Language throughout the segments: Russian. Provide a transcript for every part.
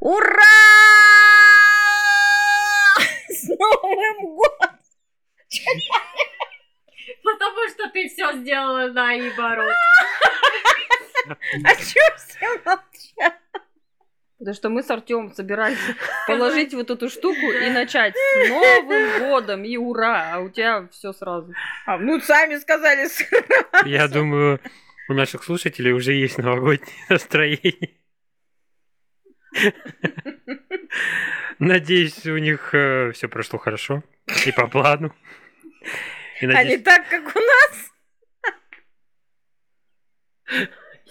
Ура! С Новым годом! Потому что ты все сделала наоборот. А чё все молчат? Потому что мы с Артем собирались положить вот эту штуку и начать с Новым годом и ура, а у тебя все сразу. А, ну, сами сказали сразу. Я думаю, у наших слушателей уже есть новогоднее настроение. Надеюсь, у них все прошло хорошо и по плану. И А не надеюсь, так, как у нас.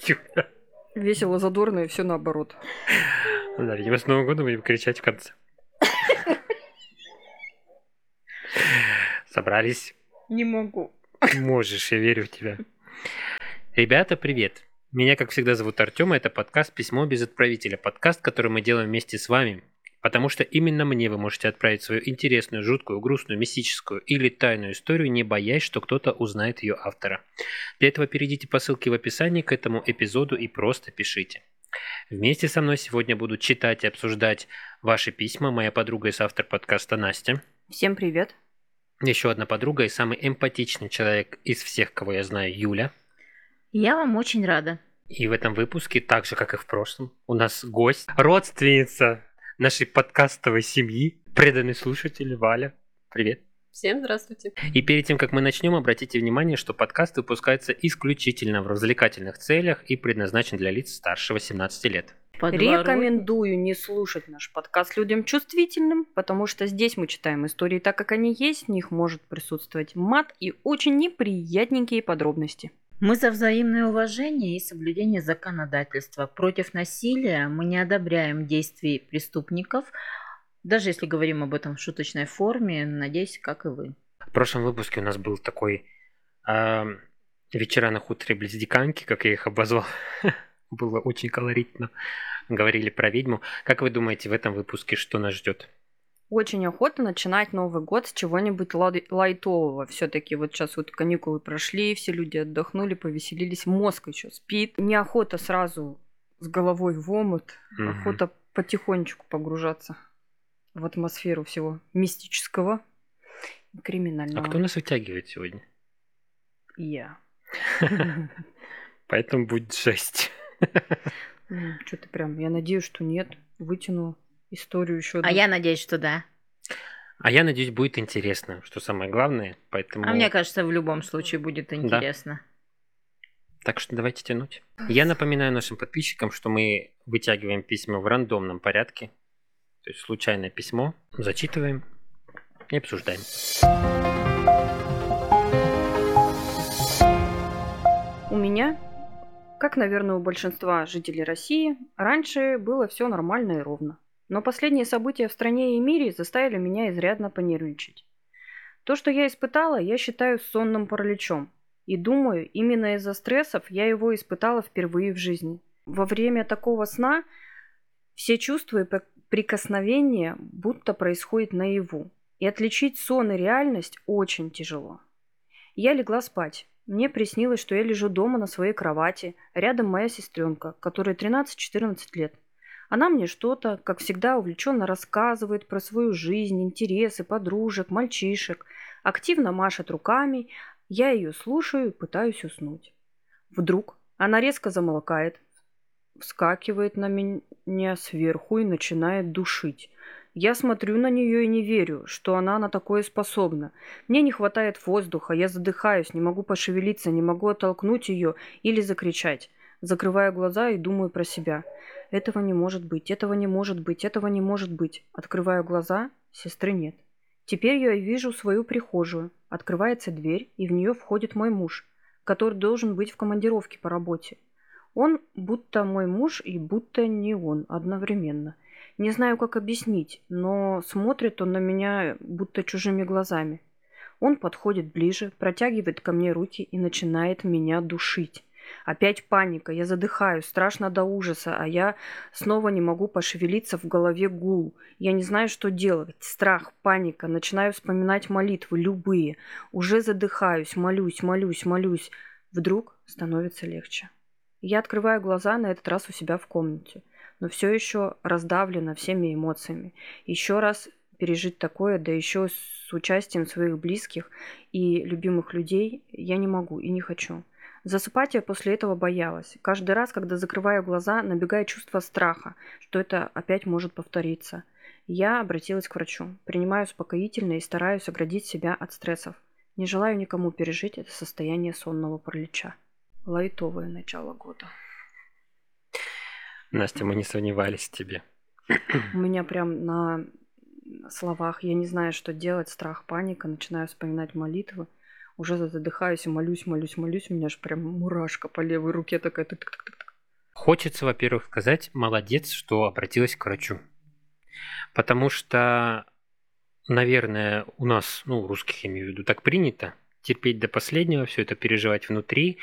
Юра, Весело, задорно и все наоборот. да, видимо, с Новым годом будем кричать в конце. Собрались. Не могу. Можешь, я верю в тебя. Ребята, привет. Меня, как всегда, зовут Артем, и это подкаст «Письмо без отправителя». Подкаст, который мы делаем вместе с вами. Потому что именно мне вы можете отправить свою интересную, жуткую, грустную, мистическую или тайную историю, не боясь, что кто-то узнает ее автора. Для этого перейдите по ссылке в описании к этому эпизоду и просто пишите. Вместе со мной сегодня будут читать и обсуждать ваши письма моя подруга и соавтор подкаста Настя. Всем привет. Еще одна подруга и самый эмпатичный человек из всех, кого я знаю, Юля. Я вам очень рада. И в этом выпуске, так же как и в прошлом, у нас гость, родственница нашей подкастовой семьи, преданный слушатель Валя. Привет. Всем здравствуйте. И перед тем, как мы начнем, обратите внимание, что подкаст выпускается исключительно в развлекательных целях и предназначен для лиц старше 18 лет. Рекомендую не слушать наш подкаст людям чувствительным, потому что здесь мы читаем истории так, как они есть, в них может присутствовать мат и очень неприятненькие подробности. Мы за взаимное уважение и соблюдение законодательства. Против насилия мы не одобряем действий преступников, даже если говорим об этом в шуточной форме, надеюсь, как и вы. В прошлом выпуске у нас был такой а, вечера на хуторе близ Диканьки, как я их обозвал. Было очень колоритно. Говорили про ведьму. Как вы думаете, в этом выпуске что нас ждет? Очень охота начинать Новый год с чего-нибудь лай- лайтового. Все-таки вот сейчас вот каникулы прошли, все люди отдохнули, повеселились, мозг еще спит. Неохота сразу с головой в омут, Мгм. охота потихонечку погружаться в атмосферу всего мистического и А криминального. кто нас вытягивает сегодня? Я. Поэтому будет жесть. Что ты прям, я надеюсь, что нет. Вытяну историю еще. А я надеюсь, что да. А я надеюсь, будет интересно, что самое главное. Поэтому... А мне кажется, в любом случае будет интересно. Так что давайте тянуть. Я напоминаю нашим подписчикам, что мы вытягиваем письма в рандомном порядке. То есть случайное письмо зачитываем и обсуждаем. У меня, как, наверное, у большинства жителей России, раньше было все нормально и ровно. Но последние события в стране и мире заставили меня изрядно понервничать. То, что я испытала, я считаю сонным параличом. И думаю, именно из-за стрессов я его испытала впервые в жизни. Во время такого сна все чувства и прикосновения будто происходят наяву. И отличить сон и реальность очень тяжело. Я легла спать. Мне приснилось, что я лежу дома на своей кровати, рядом моя сестренка, которой 13-14 лет. Она мне что-то, как всегда, увлеченно рассказывает про свою жизнь, интересы, подружек, мальчишек, активно машет руками. Я ее слушаю и пытаюсь уснуть. Вдруг она резко замолкает, вскакивает на меня сверху и начинает душить. Я смотрю на нее и не верю, что она на такое способна. Мне не хватает воздуха, я задыхаюсь, не могу пошевелиться, не могу оттолкнуть ее или закричать. Закрываю глаза и думаю про себя. Этого не может быть, этого не может быть, этого не может быть. Открываю глаза, сестры нет. Теперь я вижу свою прихожую. Открывается дверь, и в нее входит мой муж, который должен быть в командировке по работе. Он будто мой муж и будто не он одновременно. Не знаю, как объяснить, но смотрит он на меня будто чужими глазами. Он подходит ближе, протягивает ко мне руки и начинает меня душить. Опять паника, я задыхаюсь, страшно до ужаса, а я снова не могу пошевелиться в голове гул. Я не знаю, что делать. Страх, паника, начинаю вспоминать молитвы, любые. Уже задыхаюсь, молюсь, молюсь, молюсь. Вдруг становится легче. Я открываю глаза на этот раз у себя в комнате. но все еще раздавлена всеми эмоциями. Еще раз пережить такое, да еще с участием своих близких и любимых людей, я не могу и не хочу. Засыпать я после этого боялась. Каждый раз, когда закрываю глаза, набегает чувство страха, что это опять может повториться. Я обратилась к врачу, принимаю успокоительное и стараюсь оградить себя от стрессов. Не желаю никому пережить это состояние сонного паралича. Лайтовое начало года. Настя, мы не сомневались в тебе. У меня прям на словах я не знаю, что делать, страх, паника, начинаю вспоминать молитвы, уже задыхаюсь и молюсь, молюсь, молюсь, у меня же прям мурашка по левой руке такая. Тык -тык -тык -тык. Хочется, во-первых, сказать, молодец, что обратилась к врачу. Потому что, наверное, у нас, ну, русских я имею в виду, так принято терпеть до последнего, все это переживать внутри.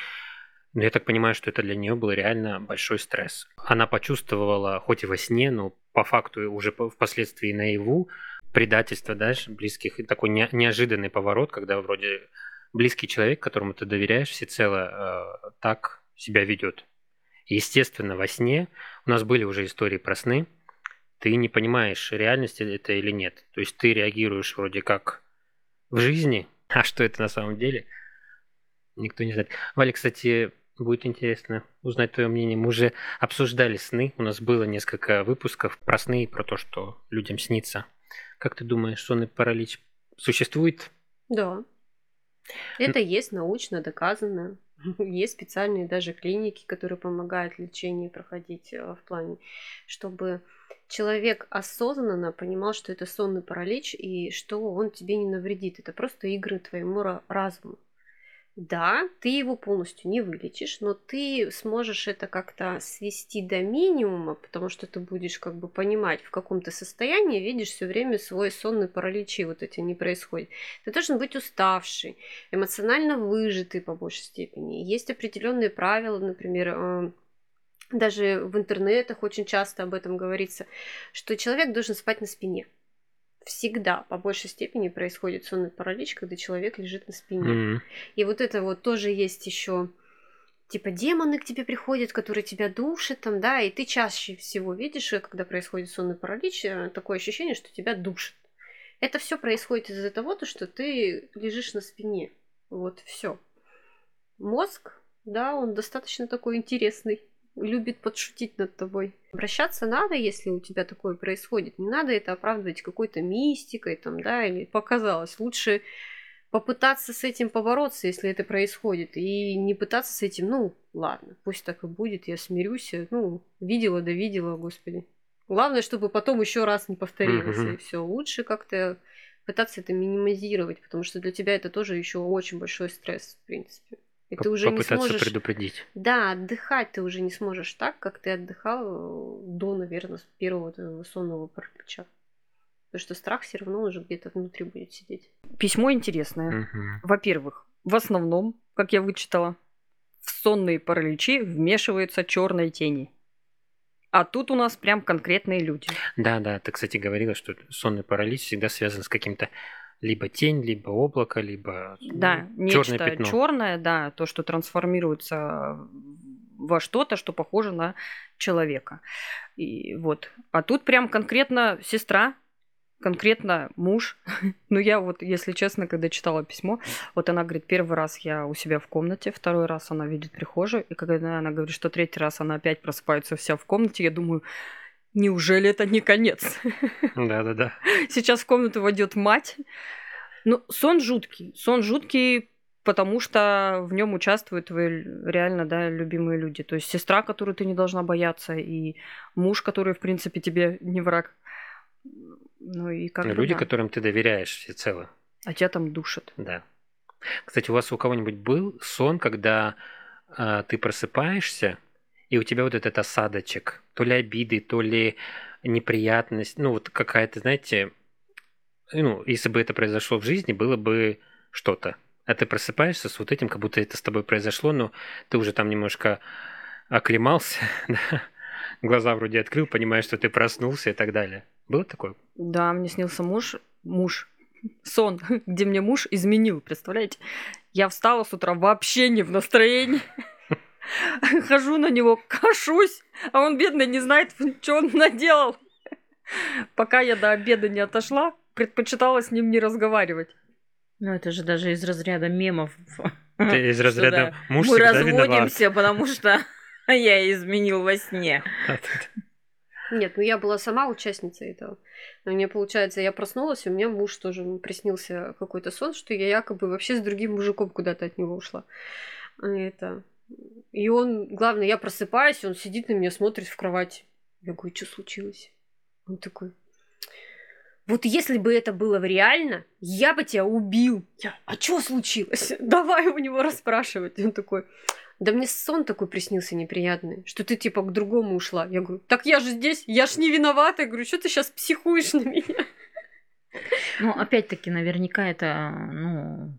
Но я так понимаю, что это для нее был реально большой стресс. Она почувствовала, хоть и во сне, но по факту уже впоследствии наяву, предательство дальше близких, и такой не, неожиданный поворот, когда вроде близкий человек, которому ты доверяешь всецело, э, так себя ведет. Естественно, во сне у нас были уже истории про сны, ты не понимаешь, реальность это или нет. То есть ты реагируешь вроде как в жизни, а что это на самом деле, никто не знает. Валя, кстати, будет интересно узнать твое мнение. Мы уже обсуждали сны, у нас было несколько выпусков про сны и про то, что людям снится. Как ты думаешь, сонный паралич существует? Да. Это есть научно доказано. Есть специальные даже клиники, которые помогают лечению проходить э, в плане, чтобы человек осознанно понимал, что это сонный паралич и что он тебе не навредит. Это просто игры твоему разуму. Да, ты его полностью не вылечишь, но ты сможешь это как-то свести до минимума, потому что ты будешь как бы понимать, в каком то состоянии видишь все время свой сонный паралич, и вот эти не происходит. Ты должен быть уставший, эмоционально выжатый по большей степени. Есть определенные правила, например, э, даже в интернетах очень часто об этом говорится, что человек должен спать на спине всегда по большей степени происходит сонный паралич, когда человек лежит на спине. Mm-hmm. И вот это вот тоже есть еще типа демоны к тебе приходят, которые тебя душат там, да, и ты чаще всего видишь, э, когда происходит сонный паралич, э, такое ощущение, что тебя душат. Это все происходит из-за того, что ты лежишь на спине. Вот все. Мозг, да, он достаточно такой интересный любит подшутить над тобой. Обращаться надо, если у тебя такое происходит. Не надо это оправдывать какой-то мистикой, там, да, или показалось. Лучше попытаться с этим побороться, если это происходит, и не пытаться с этим, ну, ладно, пусть так и будет, я смирюсь, ну, видела да видела, господи. Главное, чтобы потом еще раз не повторилось, mm-hmm. и все. Лучше как-то пытаться это минимизировать, потому что для тебя это тоже еще очень большой стресс, в принципе. И ты уже не сможешь... предупредить. Да, отдыхать ты уже не сможешь так, как ты отдыхал до, наверное, первого твоего сонного паралича. Потому что страх все равно уже где-то внутри будет сидеть. Письмо интересное. Угу. Во-первых, в основном, как я вычитала, в сонные параличи вмешиваются черные тени. А тут у нас прям конкретные люди. Да, да, ты, кстати, говорила, что сонный паралич всегда связан с каким-то либо тень, либо облако, либо да, ну, черное, черное, да, то, что трансформируется во что-то, что похоже на человека. И вот. А тут прям конкретно сестра, конкретно муж. ну, я вот, если честно, когда читала письмо, вот она говорит, первый раз я у себя в комнате, второй раз она видит прихожую, и когда она говорит, что третий раз она опять просыпается вся в комнате, я думаю, Неужели это не конец? Да-да-да. Сейчас в комнату войдет мать. Ну, сон жуткий. Сон жуткий, потому что в нем участвуют твои реально, да, любимые люди. То есть сестра, которую ты не должна бояться, и муж, который, в принципе, тебе не враг. Ну и как Люди, да. которым ты доверяешь всецело. А тебя там душат. Да. Кстати, у вас у кого-нибудь был сон, когда э, ты просыпаешься, и у тебя вот этот осадочек, то ли обиды, то ли неприятность, ну вот какая-то, знаете, ну, если бы это произошло в жизни, было бы что-то. А ты просыпаешься с вот этим, как будто это с тобой произошло, но ты уже там немножко оклемался, да? глаза вроде открыл, понимаешь, что ты проснулся и так далее. Было такое? Да, мне снился муж, муж, сон, где мне муж изменил, представляете? Я встала с утра вообще не в настроении. Хожу на него, кашусь, а он, бедный, не знает, что он наделал. Пока я до обеда не отошла, предпочитала с ним не разговаривать. Ну, это же даже из разряда мемов. Это из разряда муж Мы разводимся, виноват. потому что я изменил во сне. Нет, ну я была сама участницей этого. Но мне получается, я проснулась, и у меня муж тоже приснился какой-то сон, что я якобы вообще с другим мужиком куда-то от него ушла. Это. И он, главное, я просыпаюсь, он сидит на меня, смотрит в кровати. Я говорю, что случилось? Он такой, вот если бы это было реально, я бы тебя убил. Я, а что случилось? Давай у него расспрашивать. Он такой, да мне сон такой приснился неприятный, что ты типа к другому ушла. Я говорю, так я же здесь, я ж не виновата. Я говорю, что ты сейчас психуешь на меня? Ну, опять-таки, наверняка это, ну,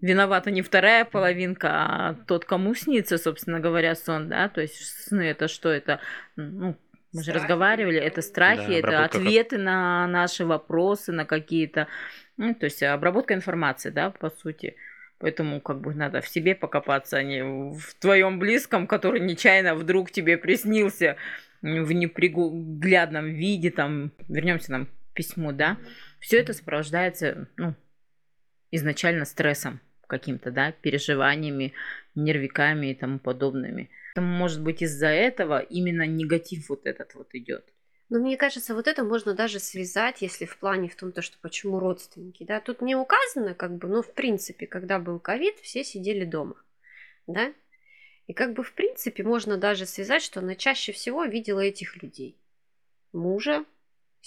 виновата не вторая половинка, а тот, кому снится, собственно говоря, сон, да? То есть сны это что? Это, ну, мы же Страхи. разговаривали, это страхи, Да, это ответы на наши вопросы, на какие-то, ну, то есть обработка информации, да, по сути. Поэтому как бы надо в себе покопаться, а не в твоем близком, который нечаянно вдруг тебе приснился в неприглядном виде, там, вернемся нам к письму, да, все это сопровождается, ну, изначально стрессом каким-то, да, переживаниями, нервиками и тому подобными. Поэтому, может быть, из-за этого именно негатив вот этот вот идет. Но мне кажется, вот это можно даже связать, если в плане в том, то, что почему родственники, да, тут не указано, как бы, но в принципе, когда был ковид, все сидели дома, да, и как бы в принципе можно даже связать, что она чаще всего видела этих людей, мужа,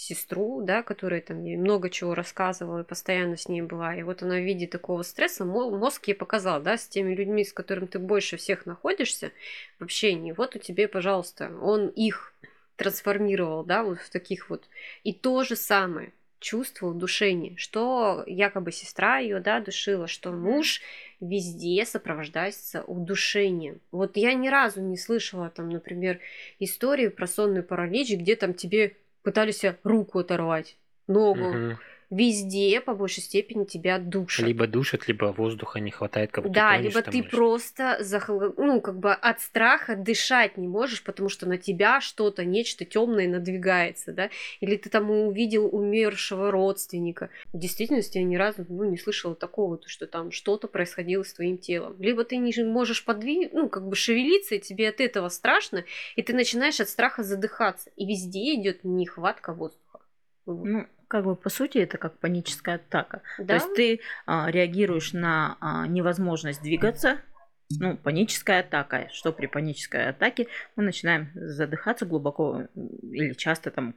сестру, да, которая там ей много чего рассказывала и постоянно с ней была. И вот она в виде такого стресса мо- мозг ей показал, да, с теми людьми, с которыми ты больше всех находишься в общении. Вот у тебя, пожалуйста, он их трансформировал, да, вот в таких вот. И то же самое чувство удушения, что якобы сестра ее, да, душила, что муж везде сопровождается удушением. Вот я ни разу не слышала там, например, истории про сонный паралич, где там тебе пытались руку оторвать, ногу. Мгм. Везде, по большей степени, тебя душат. Либо душат, либо воздуха не хватает, как будто Да, тонешь либо ты или просто захл- ну, как бы от страха дышать не можешь, потому что на тебя что-то, нечто темное надвигается, да, или ты там увидел умершего родственника. В действительности я ни разу ну, не слышала такого, то, что там что-то происходило с твоим телом. Либо ты не можешь подвинуть, ну, как бы шевелиться, и тебе от этого страшно, и ты начинаешь от страха задыхаться. И везде идет нехватка воздуха. Ну, как бы по сути это как паническая атака. То Да? есть ты а, реагируешь на а, невозможность двигаться, ну, паническая атака. Что при панической атаке мы начинаем задыхаться глубоко или часто там,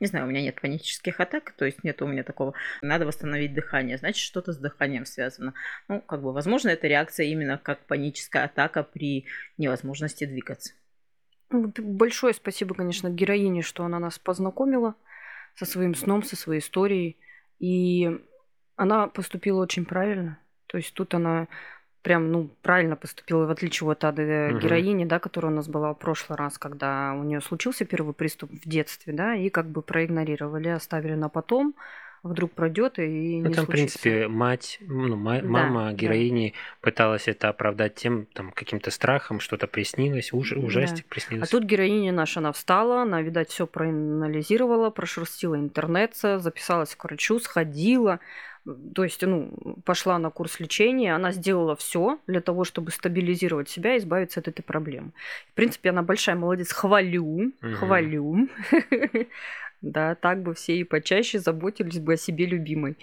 не знаю, у меня нет панических атак, то есть нет у меня такого. Надо восстановить дыхание, значит, что-то с дыханием связано. Ну, как бы, возможно, это реакция именно как паническая атака при невозможности двигаться. Вот Большое спасибо, конечно, героине, что она нас познакомила со своим сном, со своей историей. И она поступила очень правильно. То есть тут она прям, ну, правильно поступила, в отличие от от э, Мгм. героини, да, которая у нас была в прошлый раз, когда у нее случился первый приступ в детстве, да, и как бы проигнорировали, оставили на потом, вдруг пройдет и Ну, не там, в случится. принципе, мать, ну, ма- Да, мама да. героини пыталась это оправдать тем, там, каким-то страхом, что-то приснилось, уж, Да. ужастик А приснился. тут героиня наша, она встала, она, видать, все проанализировала, прошерстила интернет, записалась к врачу, сходила, то есть, ну, пошла на курс лечения, она сделала все для того, чтобы стабилизировать себя и избавиться от этой проблемы. В принципе, она большая молодец, хвалю, Мгм. хвалю. Да, так бы все и почаще заботились бы о себе любимой.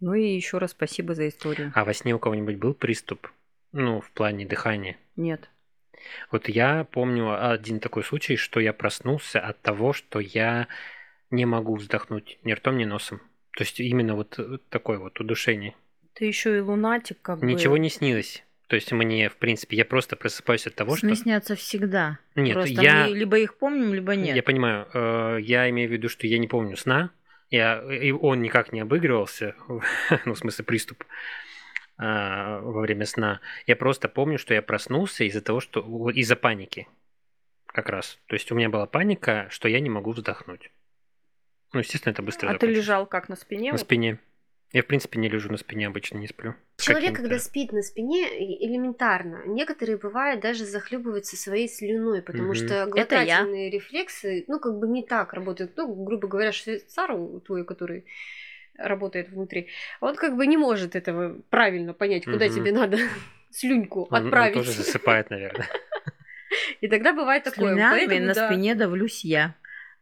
Ну и еще раз спасибо за историю. А во сне у кого-нибудь был приступ? Ну, в плане дыхания. Нет. Вот я помню один такой случай, что я проснулся от того, что я не могу вздохнуть ни ртом, ни носом. То есть именно вот э, такое вот удушение. Ты еще и лунатик, как бы. Ничего не снилось. То есть мне, в принципе, я просто просыпаюсь от того, Сны что... снятся всегда. Нет, Просто я... мы либо их помним, либо нет. Я понимаю. э, Я имею в виду, что я не помню сна. Я, и он никак не обыгрывался, ну, в смысле, приступ а, во время сна. Я просто помню, что я проснулся из-за того, что... Из-за паники. Как раз. То есть у меня была паника, что я не могу вздохнуть. Ну, естественно, это быстро А ты закончилось. лежал как на спине? На вот? спине. Я, в принципе, не лежу на спине, обычно не сплю. Человек, когда спит на спине, элементарно, некоторые бывают даже захлебываются своей слюной, потому Мгм. что глотательные рефлексы, ну, как бы не так работают. Ну, грубо говоря, швейцар у- твой, который работает внутри, он как бы не может этого правильно понять, куда Мгм. тебе надо слюньку Он- он отправить. тоже засыпает, наверное. И тогда бывает такое. Слюнями Поэтому, на спине давлюсь я.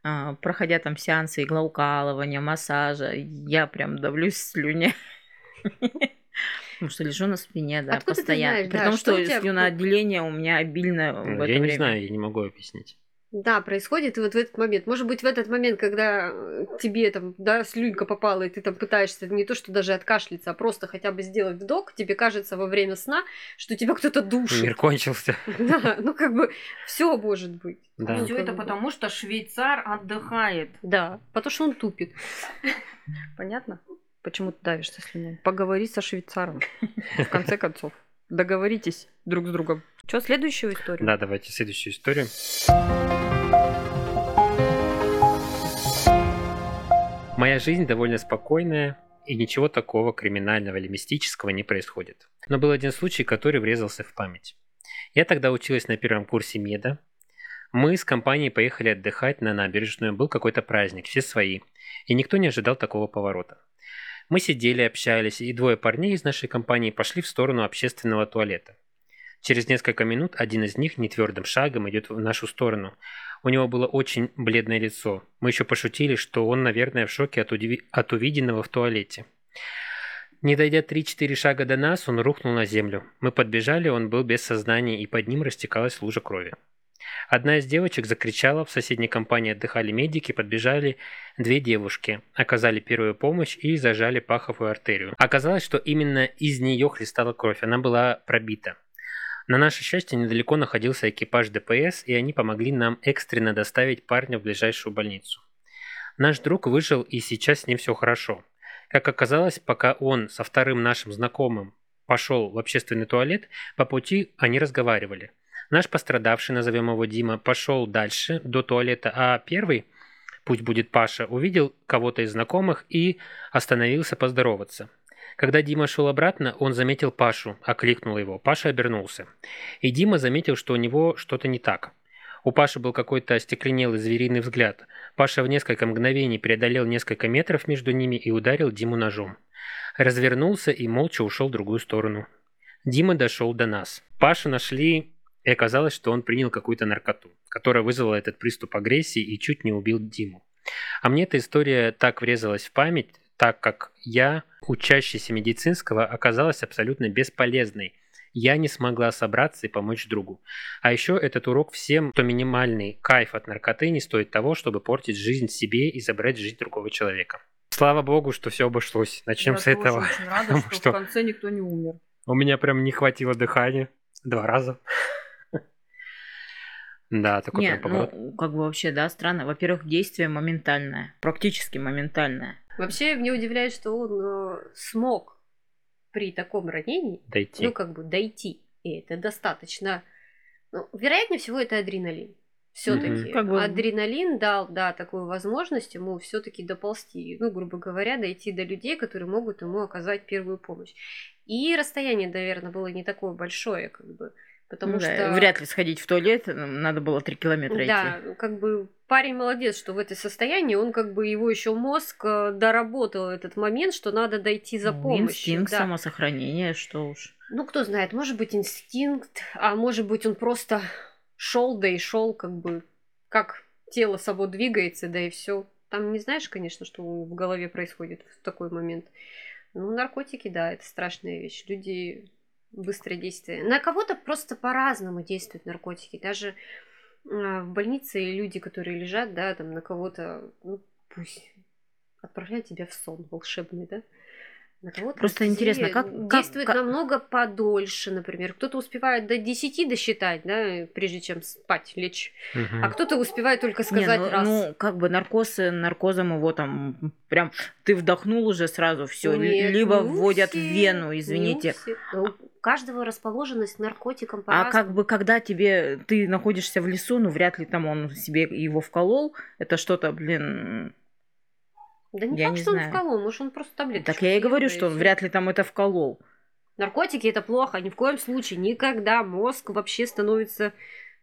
А, Проходя там сеансы иглоукалывания, массажа, я прям давлюсь слюня. Потому что лежу на спине, да, Откуда ты постоянно. знаешь, При да, том, что что тебя- слюноотделение у меня обильное в это Я не время. знаю, я не могу объяснить. Да, происходит и вот в этот момент. Может быть, в этот момент, когда э, тебе там, да, слюнька попала, и ты там пытаешься не то, что даже откашляться, а просто хотя бы сделать вдох, тебе кажется во время сна, что тебя кто-то душит. Мир кончился. Да, ну как бы все может быть. Да. Ну, Все как это потому, что швейцар отдыхает. Да, потому что он тупит. Понятно? Почему ты давишься слюнями? Поговори со швейцаром. В конце концов. Договоритесь друг с другом. Что, следующую историю? Да, давайте следующую историю. Моя жизнь довольно спокойная, и ничего такого криминального или мистического не происходит. Но был один случай, который врезался в память. Я тогда училась на первом курсе меда. Мы с компанией поехали отдыхать на набережную, был какой-то праздник, все свои, и никто не ожидал такого поворота. Мы сидели, общались, и двое парней из нашей компании пошли в сторону общественного туалета. Через несколько минут один из них нетвердым шагом идет в нашу сторону. У него было очень бледное лицо. Мы еще пошутили, что он, наверное, в шоке от, удиви- от увиденного в туалете. Не дойдя 3-4 шага до нас, он рухнул на землю. Мы подбежали, он был без сознания, и под ним растекалась лужа крови. Одна из девочек закричала, в соседней компании отдыхали медики, подбежали две девушки, оказали первую помощь и зажали паховую артерию. Оказалось, что именно из нее хлестала кровь, она была пробита. На наше счастье, недалеко находился экипаж ДПС, и они помогли нам экстренно доставить парня в ближайшую больницу. Наш друг выжил, и сейчас с ним все хорошо. Как оказалось, пока он со вторым нашим знакомым пошел в общественный туалет, по пути они разговаривали. Наш пострадавший, назовем его Дима, пошел дальше, до туалета, а первый, пусть будет Паша, увидел кого-то из знакомых и остановился поздороваться. Когда Дима шел обратно, он заметил Пашу, окликнул его. Паша обернулся. И Дима заметил, что у него что-то не так. У Паши был какой-то остекленелый звериный взгляд. Паша в несколько мгновений преодолел несколько метров между ними и ударил Диму ножом. Развернулся и молча ушел в другую сторону. Дима дошел до нас. Пашу нашли, и оказалось, что он принял какую-то наркоту, которая вызвала этот приступ агрессии и чуть не убил Диму. А мне эта история так врезалась в память, так как я, учащийся медицинского, оказалась абсолютно бесполезной. Я не смогла собраться и помочь другу. А еще этот урок всем, что минимальный кайф от наркоты не стоит того, чтобы портить жизнь себе и забрать жизнь другого человека. Слава богу, что все обошлось. Начнем Я с этого. очень рада, потому что, что- в конце никто не умер. У меня прям не хватило дыхания. Два раза. Да, такой Не, прям поворот. ну, как бы вообще, да, странно. Во-первых, действие моментальное, практически моментальное. Вообще, меня удивляет, что он э, смог при таком ранении, Дойти. ну, как бы дойти. И это достаточно. Ну, вероятнее всего, это адреналин. Все-таки. Как бы- адреналин дал, да, такую возможность ему все-таки доползти, ну, грубо говоря, дойти до людей, которые могут ему оказать первую помощь. И расстояние, наверное, было не такое большое, как бы, потому да, что Вряд ли сходить в туалет, надо было три километра да, идти. ну, как бы парень молодец, что в это состоянии, он как бы его еще мозг э, доработал этот момент, что надо дойти за Ну, помощью. Инстинкт да. самосохранения, что уж. Ну, кто знает, может быть инстинкт, а может быть он просто шел, да и шел, как бы, как тело само двигается, да и все. Там не знаешь, конечно, что в голове происходит в такой момент. Ну, наркотики, да, это страшная вещь. Люди быстрое действие. На кого-то просто по-разному действуют наркотики. Даже а, в больнице люди, которые лежат, да, там на кого-то, ну, пусть отправляют тебя в сон волшебный, да. На кого-то Просто интересно, как- как- действует как- намного подольше, например. Кто-то успевает до 10 досчитать, да, прежде чем спать, лечь. Мгм. А кто-то успевает только Не, сказать ну, раз. ну, как бы наркоз, э, наркозом его там прям ты вдохнул уже сразу все, либо не у вводят в вену, не извините. всех. У каждого расположенность к наркотикам А как бы когда тебе ты находишься в лесу, ну вряд ли там он себе его вколол, это что-то, блин, Да не Я факт, не что он знаю. вколол, может, он просто таблетки. Так я и говорю, что он вряд ли там это вколол. Наркотики это плохо, ни в коем случае, никогда. Мозг вообще становится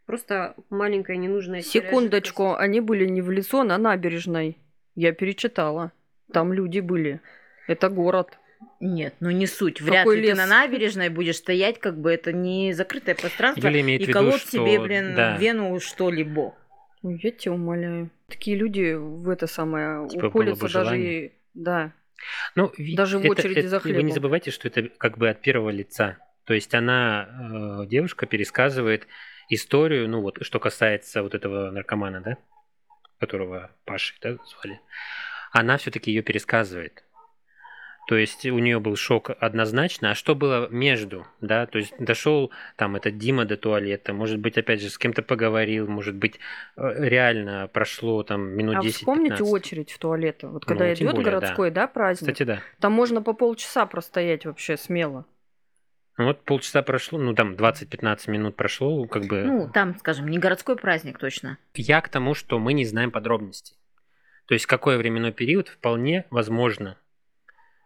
просто маленькая ненужная Секундочку, они были не в лицо, на набережной. Я перечитала. Там люди были. Это город. Нет, ну не суть. Вряд Какой ли лес? ты на набережной будешь стоять, как бы это не закрытое пространство. Юля имеет в и виду, колоть что... себе, блин, да. в вену что-либо. Ой, я тебя умоляю. Такие люди в это самое Типа уходятся бы даже и... Да. Ну, Даже в это- очереди это- за Вы не хлебом. забывайте, что это как бы от первого лица. То есть она, э, девушка, пересказывает историю, ну вот, что касается вот этого наркомана, да, которого Пашей, да, звали. Она все-таки ее пересказывает. То есть у нее был шок однозначно. А что было между, да? То есть дошел там этот Дима до туалета, может быть, опять же, с кем-то поговорил, может быть, э, реально прошло там минут а 10-15. вспомните очередь в туалеты. Вот когда Ну, идет более, да. городской, да, праздник, Кстати, да. там можно по полчаса простоять вообще смело. Ну вот полчаса прошло, ну там 20-15 минут прошло, как бы... Ну, там, скажем, не городской праздник точно. Я к тому, что мы не знаем подробностей. То есть какой временной период вполне возможно,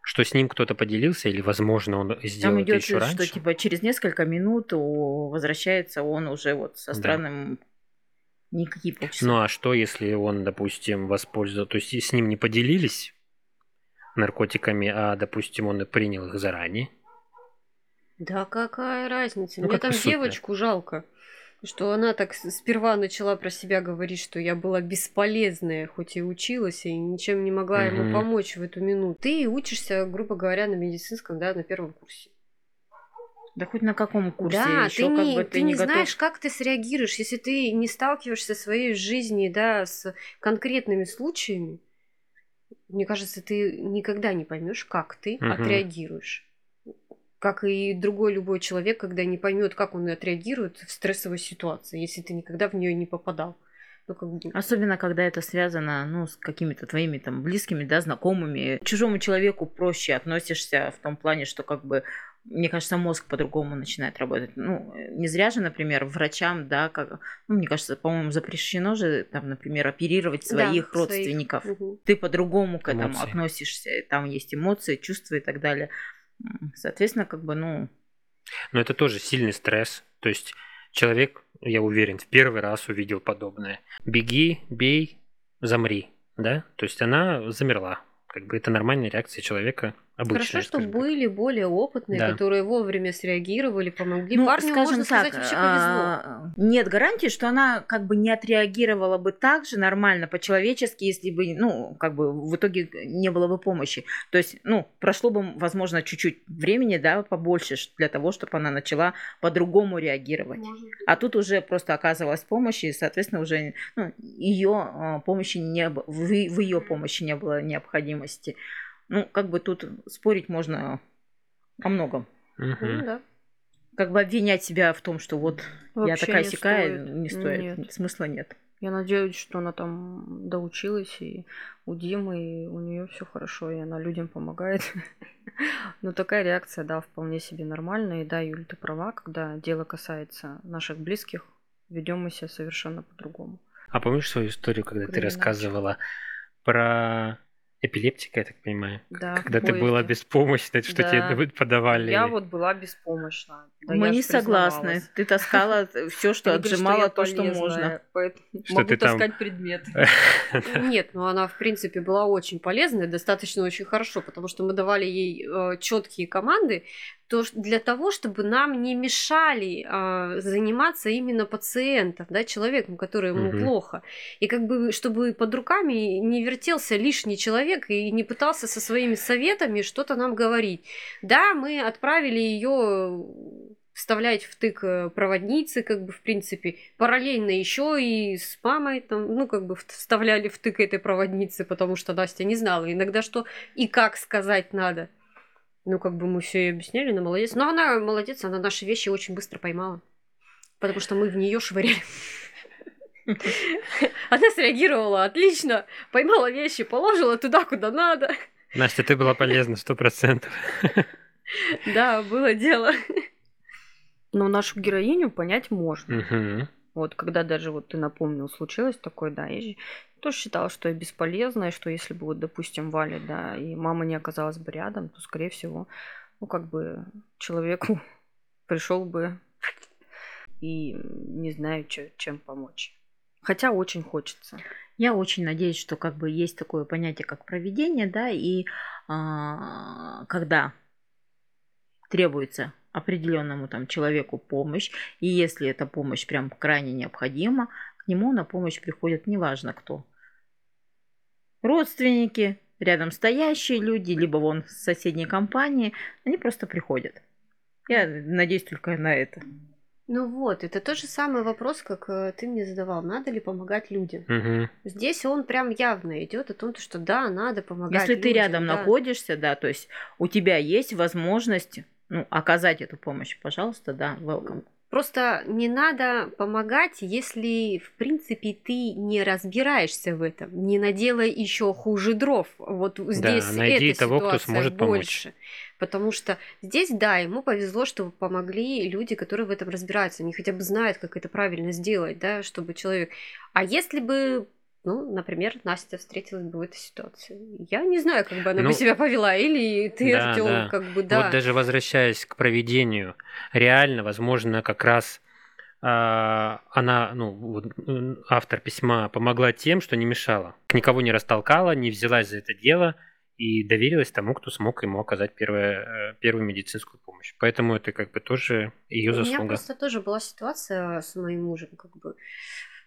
что с ним кто-то поделился, или, возможно, он сделал Там это идет, еще раньше. что типа через несколько минут возвращается он уже вот со Да. странным никакие полчаса. Ну а что, если он, допустим, воспользовался, то есть с ним не поделились наркотиками, а, допустим, он и принял их заранее? Да какая разница? Ну, Мне как там по сути. девочку жалко, что она так сперва начала про себя говорить, что я была бесполезная, хоть и училась, и ничем не могла Мгм. ему помочь в эту минуту. Ты учишься, грубо говоря, на медицинском, да, на первом курсе. Да хоть на каком курсе да, еще ты как не, бы ты не готов. знаешь, как ты среагируешь, если ты не сталкиваешься в своей жизни, да, с конкретными случаями. Мне кажется, ты никогда не поймешь, как ты Мгм. отреагируешь. Как и другой любой человек, когда не поймет, как он отреагирует в стрессовой ситуации, если ты никогда в нее не попадал. Ну, как бы... Особенно, когда это связано, ну, с какими-то твоими там близкими, да, знакомыми. К чужому человеку проще относишься в том плане, что как бы мне кажется, мозг по-другому начинает работать. Ну, не зря же, например, врачам, да, как, ну, мне кажется, по-моему, запрещено же, там, например, оперировать Да, своих родственников. Мгм. Ты по-другому к этому Эмоции. относишься. Там есть эмоции, чувства и так далее. Соответственно, как бы, ну, Но это тоже сильный стресс. То есть человек, я уверен, в первый раз увидел подобное. Беги, бей, замри. Да? То есть она замерла. Как бы это нормальная реакция человека обычная. Хорошо, что так. были более опытные, Да. которые вовремя среагировали, помогли. Ну, Парню, скажем можно сказать, так, вообще повезло. а, Нет гарантии, что она как бы не отреагировала бы так же нормально, по-человечески, если бы, ну, как бы в итоге не было бы помощи. То есть, ну, прошло бы, возможно, чуть-чуть времени, да, побольше для того, чтобы она начала по-другому реагировать. А тут уже просто оказывалась помощь, и, соответственно, уже ну, ее помощи не было, в, в ее помощи не было необходимости. Ну, как бы тут спорить можно о многом. Мгм. Ну, да. Как бы обвинять себя в том, что вот я Вообще такая не сякая, не стоит. Нет. Смысла нет. Я надеюсь, что она там доучилась, и у Димы, и у нее все хорошо, и она людям помогает. Но такая реакция, да, вполне себе нормальная. И да, Юль, ты права, когда дело касается наших близких, ведем мы себя совершенно по-другому. А помнишь свою историю, когда ты Криминальчик. рассказывала про эпилептика, я так понимаю? Да, Когда ты была беспомощна, что Да. тебе подавали. Я вот была беспомощна. Да Мы не согласны. Ты таскала все, что отжимала, то, что можно. Могу таскать предмет. Нет, ну она, в принципе, была очень полезная, достаточно очень хорошо, потому что мы давали ей четкие команды то, для того, чтобы нам не мешали а, заниматься именно пациентом, да, человеком, который ему Мгм. плохо. И как бы, чтобы под руками не вертелся лишний человек и не пытался со своими советами что-то нам говорить. Да, мы отправили ее вставлять в тык э, проводницы, как бы, в принципе, параллельно еще и с мамой, там, ну, как бы, вставляли в тык этой проводницы, потому что Настя не знала иногда, что и как сказать надо. Ну, как бы мы все ей объясняли, она молодец. Но она молодец, она наши вещи очень быстро поймала. Потому что мы в нее швыряли. Она среагировала отлично, поймала вещи, положила туда, куда надо. Настя, ты была полезна, сто процентов. Да, было дело. Но нашу героиню понять можно. Вот когда даже вот ты напомнил, случилось такое, да, и тоже считала, что я бесполезная, что если бы, вот, допустим, Валя, да, и мама не оказалась бы рядом, то, скорее всего, ну, как бы человеку пришел бы и не знаю, чё, чем помочь. Хотя очень хочется. Я очень надеюсь, что как бы есть такое понятие, как проведение, да, и а, когда требуется определенному там человеку помощь, и если эта помощь прям крайне необходима, к нему на помощь приходят неважно кто. Родственники, рядом стоящие люди, либо вон с соседней компании, они просто приходят. Я надеюсь только на это. Ну вот, это тот же самый вопрос, как э, ты мне задавал, надо ли помогать людям. Мгм. Здесь он прям явно идет о том, что да, надо помогать Если ты людям, рядом да. находишься, да, то есть у тебя есть возможность ну, оказать эту помощь, пожалуйста, да, welcome. Просто не надо помогать, если, в принципе, ты не разбираешься в этом. Не наделай еще хуже дров. Вот здесь найди эта того, кто сможет помочь. больше. Потому что здесь, да, ему повезло, что помогли люди, которые в этом разбираются. Они хотя бы знают, как это правильно сделать, да, чтобы человек... А если бы ну, например, Настя встретилась бы в этой ситуации. Я не знаю, как бы она Ну, бы себя повела, или ты, да, Артём, да. как бы, да. Вот даже возвращаясь к проведению, реально, возможно, как раз а, она, ну, автор письма помогла тем, что не мешала. Никого не растолкала, не взялась за это дело и доверилась тому, кто смог ему оказать первое, э, первую медицинскую помощь. Поэтому это как бы тоже ее У меня заслуга. просто тоже была ситуация с моим мужем, как бы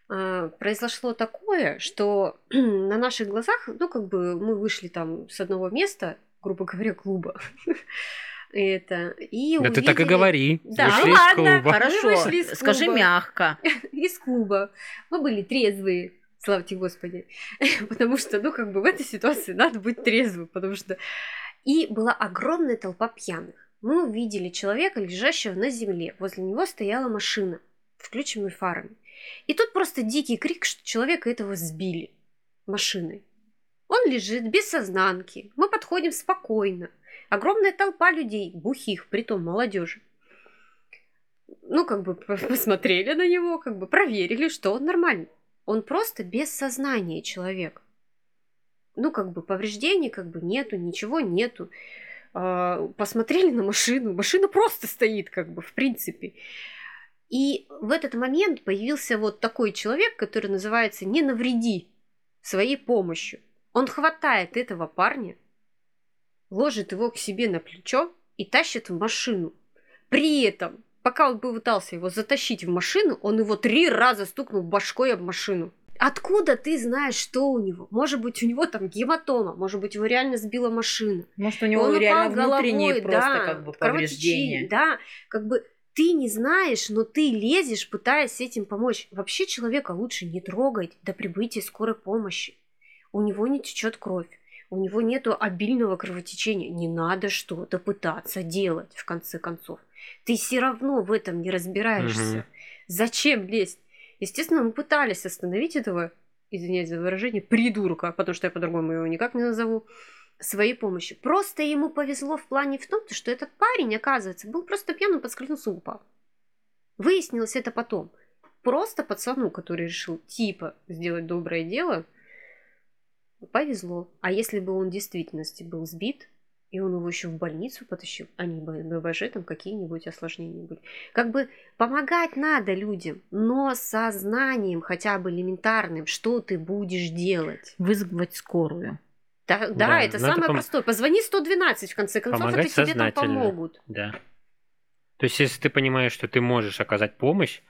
произошло такое, что на наших глазах, ну, как бы мы вышли там с одного места, грубо говоря, клуба. Это, и Да ты так и увидели- говори. Да, Вышли ну из ладно, клуба. Хорошо, вышли из скажи клуба. мягко. из клуба. Мы были трезвые, славьте Господи. Потому что, ну, как бы в этой ситуации надо быть трезвым, потому что... И была огромная толпа пьяных. Мы увидели человека, лежащего на земле. Возле него стояла машина, включенными фарами. И тут просто дикий крик, что человека этого сбили машиной. Он лежит без сознанки. Мы подходим спокойно. Огромная толпа людей, бухих, притом молодежи. Ну, как бы посмотрели на него, как бы проверили, что он нормальный. Он просто без сознания человек. Ну, как бы повреждений как бы нету, ничего нету. А, Посмотрели на машину, машина просто стоит, как бы, в принципе. И в этот момент появился вот такой человек, который называется «Не навреди» своей помощью. Он хватает этого парня, ложит его к себе на плечо и тащит в машину. При этом, пока он пытался его затащить в машину, он его три раза стукнул башкой об машину. Откуда ты знаешь, что у него? Может быть, у него там гематома, может быть, его реально сбила машина. Может, у него Он реально внутренние головой, просто да, как бы повреждения. Да, как бы ты не знаешь, но ты лезешь, пытаясь этим помочь. Вообще человека лучше не трогать до прибытия скорой помощи. У него не течет кровь, у него нету обильного кровотечения. Не надо что-то пытаться делать, в конце концов. Ты все равно в этом не разбираешься. Мгм. Зачем лезть? Естественно, мы пытались остановить этого, извиняюсь за выражение, придурка, потому что я по-другому его никак не назову, своей помощью. Просто ему повезло в плане в том, что этот парень, оказывается, был просто пьяным, подскользнулся упал. Выяснилось это потом. Просто пацану, который решил типа сделать доброе дело, повезло. А если бы он в действительности был сбит, и он его еще в больницу потащил, а не ББЖ, там какие-нибудь осложнения были. Как бы помогать надо людям, но со знанием хотя бы элементарным, что ты будешь делать. Вызвать скорую. Да, да, Да, это самое пом- простое. Позвони 112, в конце концов, Помогать это тебе там помогут. Да. То есть, если ты понимаешь, что ты можешь оказать помощь,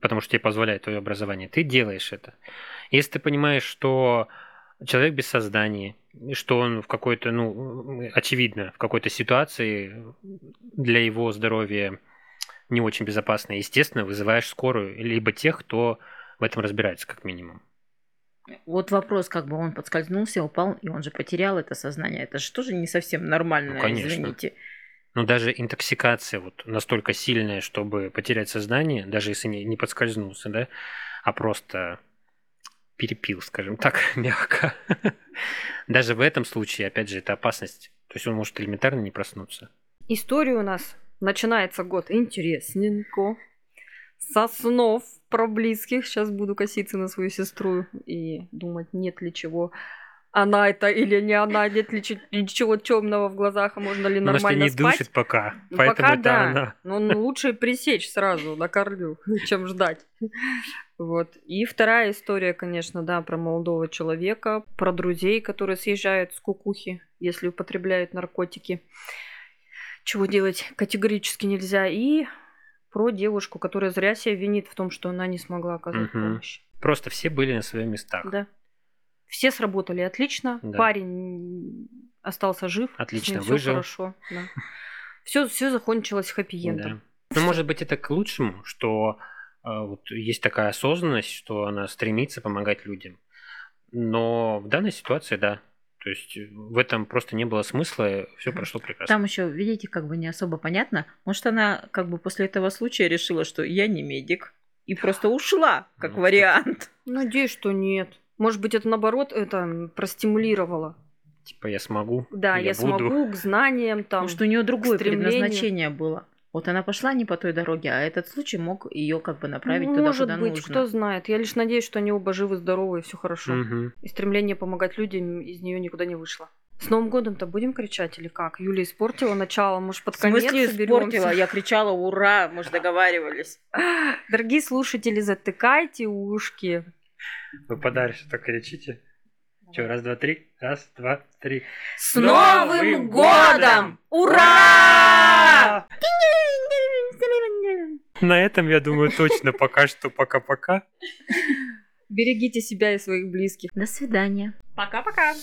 потому что тебе позволяет твое образование, ты делаешь это. Если ты понимаешь, что человек без сознания, что он в какой-то, ну, очевидно, в какой-то ситуации для его здоровья не очень безопасно, естественно, вызываешь скорую, либо тех, кто в этом разбирается, как минимум. Вот вопрос, как бы он подскользнулся, упал, и он же потерял это сознание. Это же тоже не совсем нормально, Ну, конечно. извините. Но даже интоксикация вот настолько сильная, чтобы потерять сознание, даже если не, не подскользнулся, да, а просто перепил, скажем так, мягко. Даже в этом случае, опять же, это опасность. То есть он может элементарно не проснуться. История у нас начинается год интересненько. Со снов про близких. Сейчас буду коситься на свою сестру и думать, нет ли чего она это или не она, нет ли ничего темного в глазах, а можно ли нормально Может, не спать. душит пока, Ну, поэтому пока это да. она. Но ну, лучше пресечь сразу на корню, чем ждать. Вот. И вторая история, конечно, да, про молодого человека, про друзей, которые съезжают с кукухи, если употребляют наркотики. Чего делать категорически нельзя. И про девушку, которая зря себя винит в том, что она не смогла оказать Мгм. помощь. Просто все были на своих местах. Да. Все сработали отлично. Да. Парень остался жив. Отлично все выжил. хорошо. Да. Все, все закончилось хэппи-эндом. Да. Ну, может быть, это к лучшему, что э, вот есть такая осознанность, что она стремится помогать людям. Но в данной ситуации, да. То есть э, в этом просто не было смысла, все прошло прекрасно. Там еще, видите, как бы не особо понятно. Может, она как бы после этого случая решила, что я не медик. И просто ушла, как Ну, вариант. Надеюсь, что нет. Может быть, это наоборот это простимулировало. Типа я смогу. Да, я, буду. смогу к знаниям там. Потому что у нее другое предназначение было. Вот она пошла не по той дороге, а этот случай мог ее как бы направить Ну, туда, Может куда быть, нужно. кто знает. Я лишь надеюсь, что они оба живы, здоровы и все хорошо. Мгм. И стремление помогать людям из нее никуда не вышло. С Новым годом-то будем кричать или как? Юля испортила начало, может, под В смысле конец испортила? Я кричала «Ура!» Мы же договаривались. Дорогие слушатели, затыкайте ушки. Вы подальше только кричите. Че, раз, два, три? Раз, два, три. С Новым годом! Ура! На этом, я думаю, точно пока что пока-пока. Берегите себя и своих близких. До свидания. Пока-пока.